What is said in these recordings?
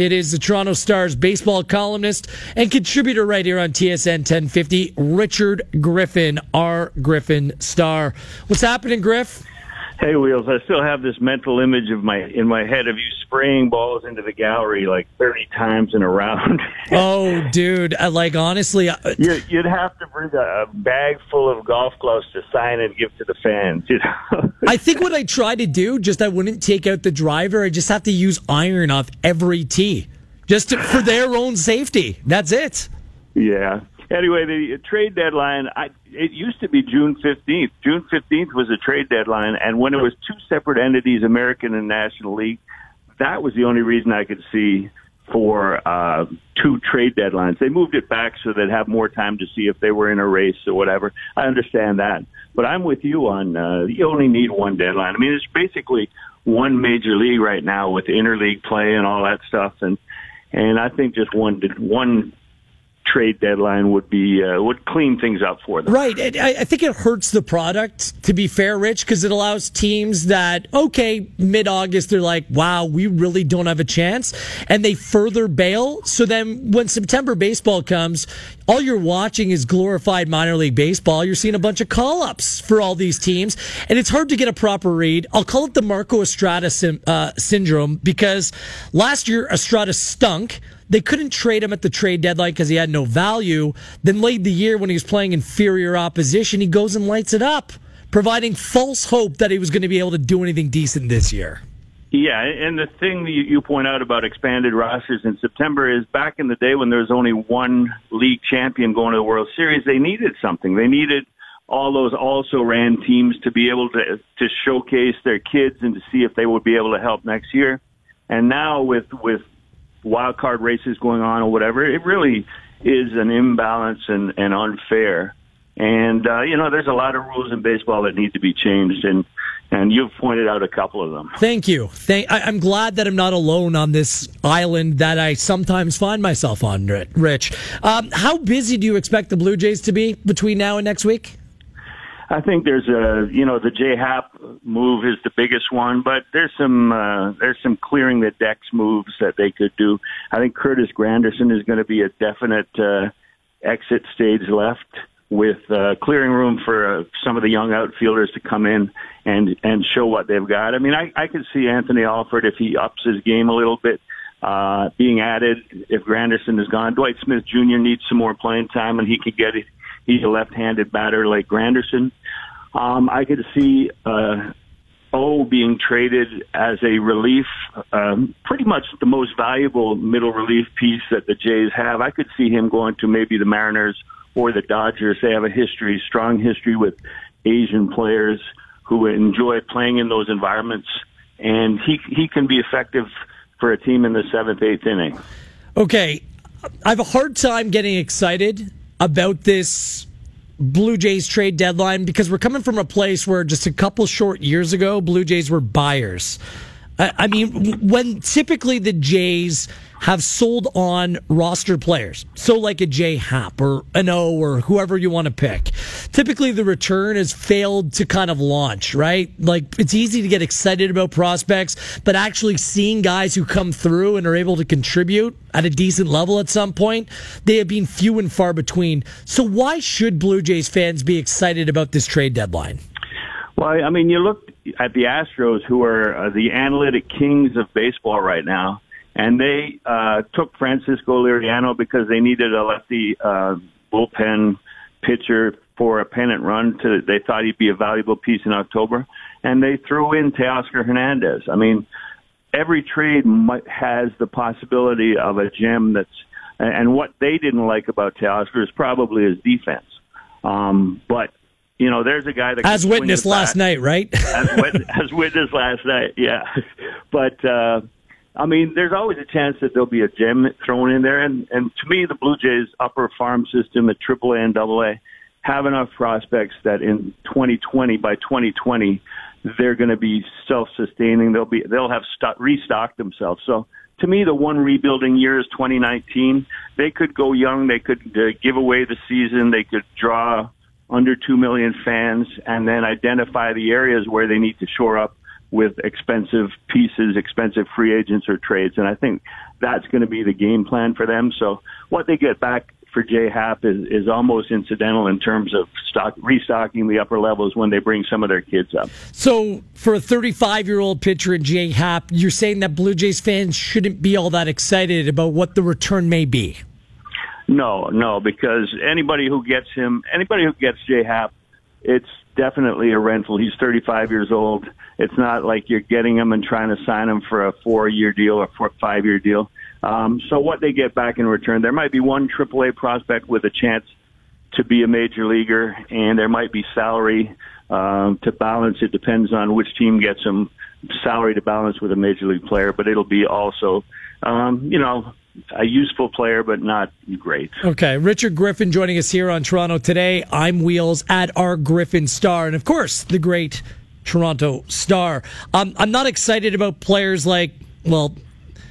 It is the Toronto Stars baseball columnist and contributor right here on TSN 1050, Richard Griffin, our Griffin Star. What's happening, Griff? Hey, Wheels. I still have this mental image of my in my head of you spraying balls into the gallery like thirty times in a round. oh, dude! I, Like honestly, uh, you, would have to bring a bag full of golf gloves to sign and give to the fans. You know? I think what I try to do, just I wouldn't take out the driver. I just have to use iron off every tee, just to, for their own safety. That's it. Yeah, anyway, the trade deadline, I, it used to be June 15th. June 15th was a trade deadline, and when it was two separate entities, American and National League, that was the only reason I could see for uh, two trade deadlines. They moved it back so they'd have more time to see if they were in a race or whatever. I understand that. But I'm with you on uh, you only need one deadline. I mean, it's basically one major league right now with interleague play and all that stuff. And and I think just one one trade deadline would be uh, would clean things up for them. Right. I, I think it hurts the product. To be fair, Rich, because it allows teams that okay, mid August they're like, wow, we really don't have a chance, and they further bail. So then when September baseball comes, all you're watching is glorified minor league baseball. You're seeing a bunch of call ups for all these teams, and it's hard to get a proper read. I'll call it the Marco Estrada sim, uh, syndrome because last year Estrada stunk. They couldn't trade him at the trade deadline because he had no value. Then late the year when he was playing inferior opposition, he goes and lights it up, providing false hope that he was going to be able to do anything decent this year. Yeah, and the thing that you point out about expanded rosters in September is back in the day when there was only one league champion going to the World Series, they needed something. They needed all those also ran teams to be able to to showcase their kids and to see if they would be able to help next year. And now with with wild card races going on or whatever. It really is an imbalance and, and unfair. And uh, you know, there's a lot of rules in baseball that need to be changed, and and you've pointed out a couple of them. Thank you. Thank. I, am glad that I'm not alone on this island that I sometimes find myself on. Rich, um, how busy do you expect the Blue Jays to be between now and next week? I think there's a you know the J Happ move is the biggest one, but there's some uh, there's some clearing the decks moves that they could do. I think Curtis Granderson is going to be a definite uh, exit stage left with uh, clearing room for uh, some of the young outfielders to come in and and show what they've got. I mean, I I could see Anthony Alford if he ups his game a little bit. Uh, being added if Granderson is gone. Dwight Smith Jr. needs some more playing time and he could get it He's a left-handed batter like Granderson. Um, I could see uh, O being traded as a relief, um, pretty much the most valuable middle relief piece that the Jays have. I could see him going to maybe the Mariners or the Dodgers. They have a history, strong history with Asian players who enjoy playing in those environments, and he he can be effective for a team in the seventh, eighth inning. Okay, I have a hard time getting excited about this Blue Jays trade deadline because we're coming from a place where just a couple short years ago, Blue Jays were buyers. I mean, when typically the Jays have sold on roster players. So like a J Happ or an O or whoever you want to pick. Typically the return has failed to kind of launch, right? Like it's easy to get excited about prospects, but actually seeing guys who come through and are able to contribute at a decent level at some point, they have been few and far between. So why should Blue Jays fans be excited about this trade deadline? Well, I mean, you look at the Astros, who are uh, the analytic kings of baseball right now and they uh, took Francisco Liriano because they needed a lefty uh, bullpen pitcher for a pennant run. To they thought he'd be a valuable piece in October, and they threw in Teoscar Hernandez. I mean, every trade might, has the possibility of a gem that's. And what they didn't like about Teoscar is probably his defense. Um, but you know, there's a guy that as witnessed last night, right? as, as witnessed last night, yeah. But uh, I mean, there's always a chance that there'll be a gem thrown in there. And, and to me, the Blue Jays upper farm system at AAA and AA have enough prospects that in 2020, by 2020, they're going to be self-sustaining. They'll be, they'll have stock, restocked themselves. So to me, the one rebuilding year is 2019. They could go young. They could uh, give away the season. They could draw under 2 million fans and then identify the areas where they need to shore up with expensive pieces, expensive free agents or trades. And I think that's going to be the game plan for them. So what they get back for Jay Happ is, is almost incidental in terms of stock, restocking the upper levels when they bring some of their kids up. So, for a 35 year old pitcher in Jay Happ, you're saying that Blue Jays fans shouldn't be all that excited about what the return may be? No, no, because anybody who gets him, anybody who gets Jay Happ, it's definitely a rental. He's 35 years old. It's not like you're getting him and trying to sign him for a four-year deal or four, five-year deal. Um, so what they get back in return, there might be one AAA prospect with a chance to be a major leaguer, and there might be salary um, to balance. It depends on which team gets him salary to balance with a major league player, but it'll be also, um, you know, a useful player, but not great. Okay. Richard Griffin joining us here on Toronto today. I'm Wheels at our Griffin Star. And of course, the great Toronto Star. Um, I'm not excited about players like, well,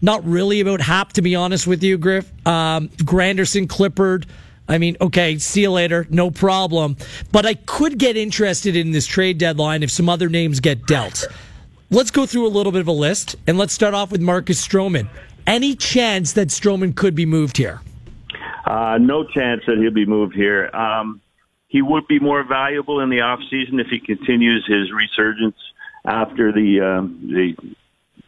not really about Happ, to be honest with you, Griff. Um, Granderson, Clippard. I mean, okay, see you later, no problem. But I could get interested in this trade deadline if some other names get dealt. Let's go through a little bit of a list, and let's start off with Marcus Stroman. Any chance that Stroman could be moved here? Uh, no chance that he'll be moved here. Um, he would be more valuable in the off season if he continues his resurgence after the um,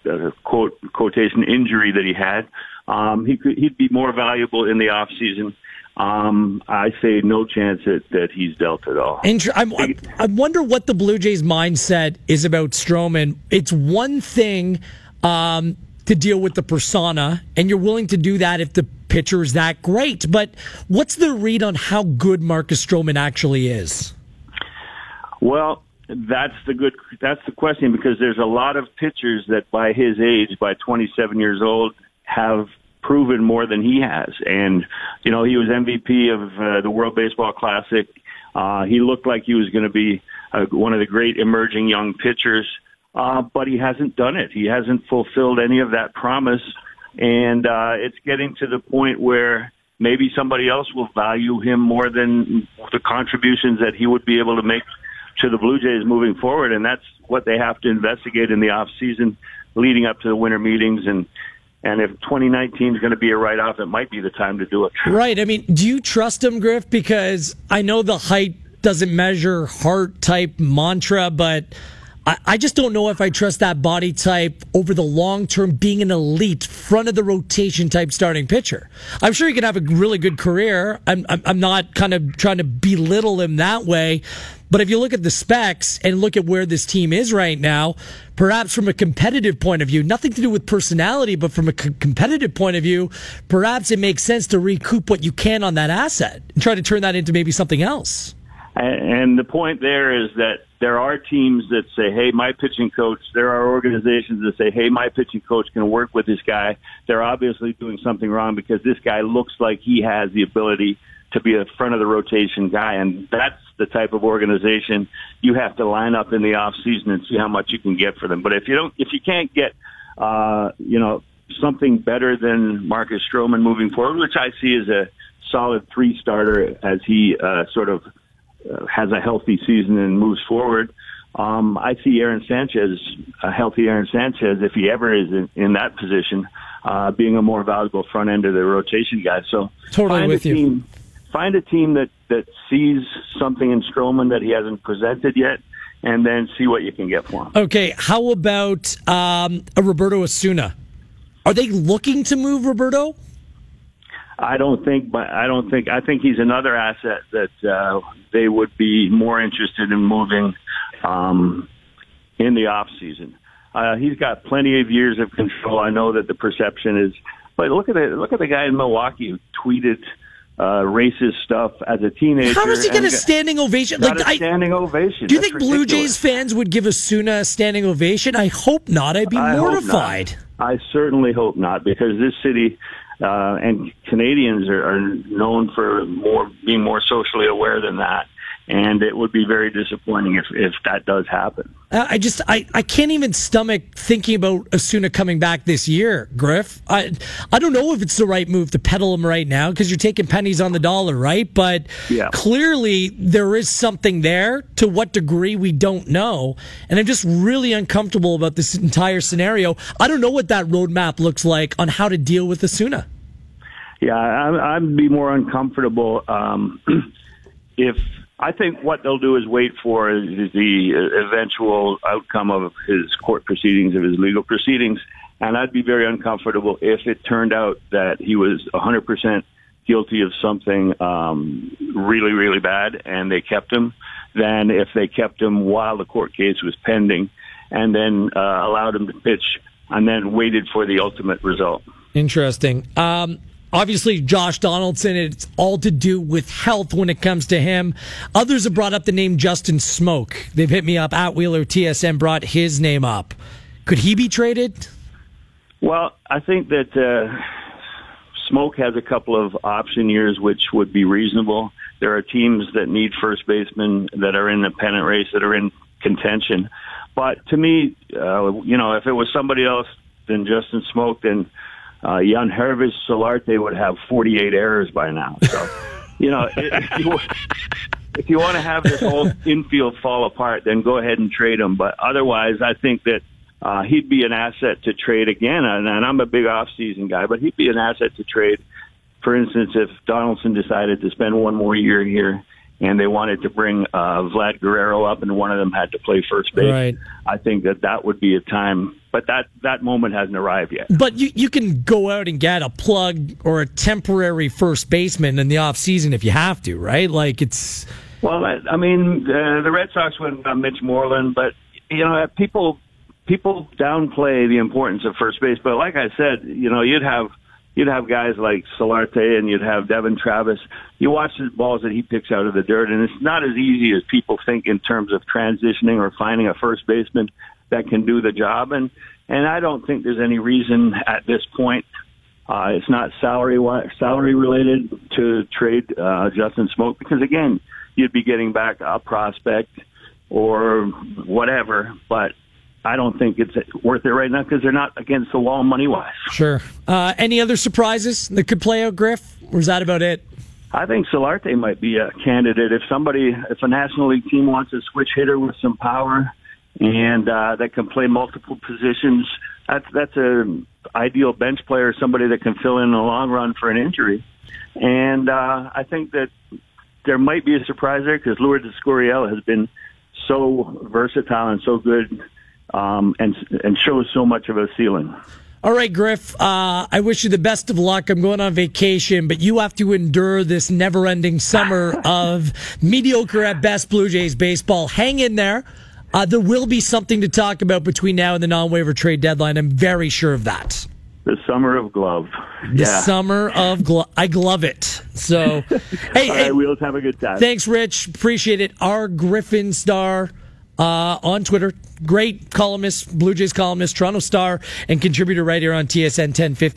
the uh, quote quotation injury that he had. Um, he could he'd be more valuable in the off season. Um, I say no chance that, that he's dealt at all. I, I wonder what the Blue Jays mindset is about Stroman. It's one thing um, to deal with the persona, and you're willing to do that if the pitcher is that great. But what's the read on how good Marcus Stroman actually is? Well, that's the good. That's the question because there's a lot of pitchers that, by his age, by 27 years old, have proven more than he has. And you know, he was MVP of uh, the World Baseball Classic. Uh, he looked like he was going to be uh, one of the great emerging young pitchers uh, but he hasn't done it. He hasn't fulfilled any of that promise, and uh, it's getting to the point where maybe somebody else will value him more than the contributions that he would be able to make to the Blue Jays moving forward, and that's what they have to investigate in the off season, leading up to the winter meetings and. And if 2019 is going to be a write off, it might be the time to do it. Right. I mean, do you trust him, Griff? Because I know the height doesn't measure heart type mantra, but I, I just don't know if I trust that body type over the long term being an elite front of the rotation type starting pitcher. I'm sure he can have a really good career. I'm, I'm, I'm not kind of trying to belittle him that way. But if you look at the specs and look at where this team is right now, perhaps from a competitive point of view, nothing to do with personality, but from a competitive point of view, perhaps it makes sense to recoup what you can on that asset and try to turn that into maybe something else. And the point there is that there are teams that say, hey, my pitching coach, there are organizations that say, hey, my pitching coach can work with this guy. They're obviously doing something wrong because this guy looks like he has the ability to be a front of the rotation guy. And that's the type of organization you have to line up in the off season and see how much you can get for them. But if you don't, if you can't get, uh, you know, something better than Marcus Stroman moving forward, which I see as a solid three starter as he uh, sort of has a healthy season and moves forward. Um, I see Aaron Sanchez, a healthy Aaron Sanchez, if he ever is in, in that position, uh, being a more valuable front end of the rotation guy. So totally with you. Team, find a team that that sees something in Stroman that he hasn't presented yet, and then see what you can get for him. Okay, how about um, a Roberto Osuna? Are they looking to move Roberto? I don't think, but I don't think. I think he's another asset that uh, they would be more interested in moving um, in the off season. Uh, he's got plenty of years of control. I know that the perception is, but look at the look at the guy in Milwaukee who tweeted uh, racist stuff as a teenager. How does he get a standing ovation? Like a standing I, ovation. Do you That's think ridiculous. Blue Jays fans would give Osuna a standing ovation? I hope not. I'd be I mortified. I certainly hope not, because this city uh, and Canadians are, are known for more being more socially aware than that. And it would be very disappointing if, if that does happen. Uh, I just I, I can't even stomach thinking about Osuna coming back this year, Griff. I I don't know if it's the right move to peddle him right now because you're taking pennies on the dollar, right? But yeah. clearly there is something there. To what degree we don't know, and I'm just really uncomfortable about this entire scenario. I don't know what that roadmap looks like on how to deal with Osuna. Yeah, I, I'd be more uncomfortable um, if I think what they'll do is wait for the eventual outcome of his court proceedings, of his legal proceedings. And I'd be very uncomfortable if it turned out that he was 100% guilty of something um, really, really bad and they kept him than if they kept him while the court case was pending and then uh, allowed him to pitch and then waited for the ultimate result. Interesting. Um, Obviously, Josh Donaldson, it's all to do with health when it comes to him. Others have brought up the name Justin Smoak. They've hit me up. At Wheeler TSN brought his name up. Could he be traded? Well, I think that uh, Smoak has a couple of option years, which would be reasonable. There are teams that need first basemen that are in the pennant race, that are in contention. But to me, uh, you know, if it was somebody else than Justin Smoak, then uh, Yangervis Solarte would have 48 errors by now. So, you know, if you, if you want to have this whole infield fall apart, then go ahead and trade him. But otherwise, I think that uh, he'd be an asset to trade again. And, and I'm a big off-season guy, but he'd be an asset to trade. For instance, if Donaldson decided to spend one more year here and they wanted to bring uh, Vlad Guerrero up, and one of them had to play first base. Right. I think that that would be a time, but that that moment hasn't arrived yet. But you you can go out and get a plug or a temporary first baseman in the off season if you have to, right? Like it's. Well, I mean, uh, the Red Sox went on Mitch Moreland, but you know, people people downplay the importance of first base. But like I said, you know, you'd have you'd have guys like Solarte and you'd have Devon Travis. You watch the balls that he picks out of the dirt, and it's not as easy as people think in terms of transitioning or finding a first baseman that can do the job. And and I don't think there's any reason at this point. Uh, it's not salary salary related to trade uh, Justin Smoak because again, you'd be getting back a prospect or whatever, but I don't think it's worth it right now because they're not against the wall money wise. Sure. Uh, any other surprises that could play out, Griff? Or is that about it? I think Solarte might be a candidate if somebody, if a National League team wants a switch hitter with some power and uh, that can play multiple positions. That's that's a ideal bench player, somebody that can fill in the long run for an injury. And uh, I think that there might be a surprise there because Lourdes Gurriel has been so versatile and so good um, and and shows so much of a ceiling. All right, Griff. Uh, I wish you the best of luck. I'm going on vacation, but you have to endure this never-ending summer of mediocre at best Blue Jays baseball. Hang in there. Uh, there will be something to talk about between now and the non-waiver trade deadline. I'm very sure of that. The summer of glove. The yeah. summer of glove. I glove it. So, hey, All hey, right, we'll have a good time. Thanks, Rich. Appreciate it. Our Griffin Star uh, on Twitter. Great columnist, Blue Jays columnist, Toronto Star, and contributor right here on TSN 1050.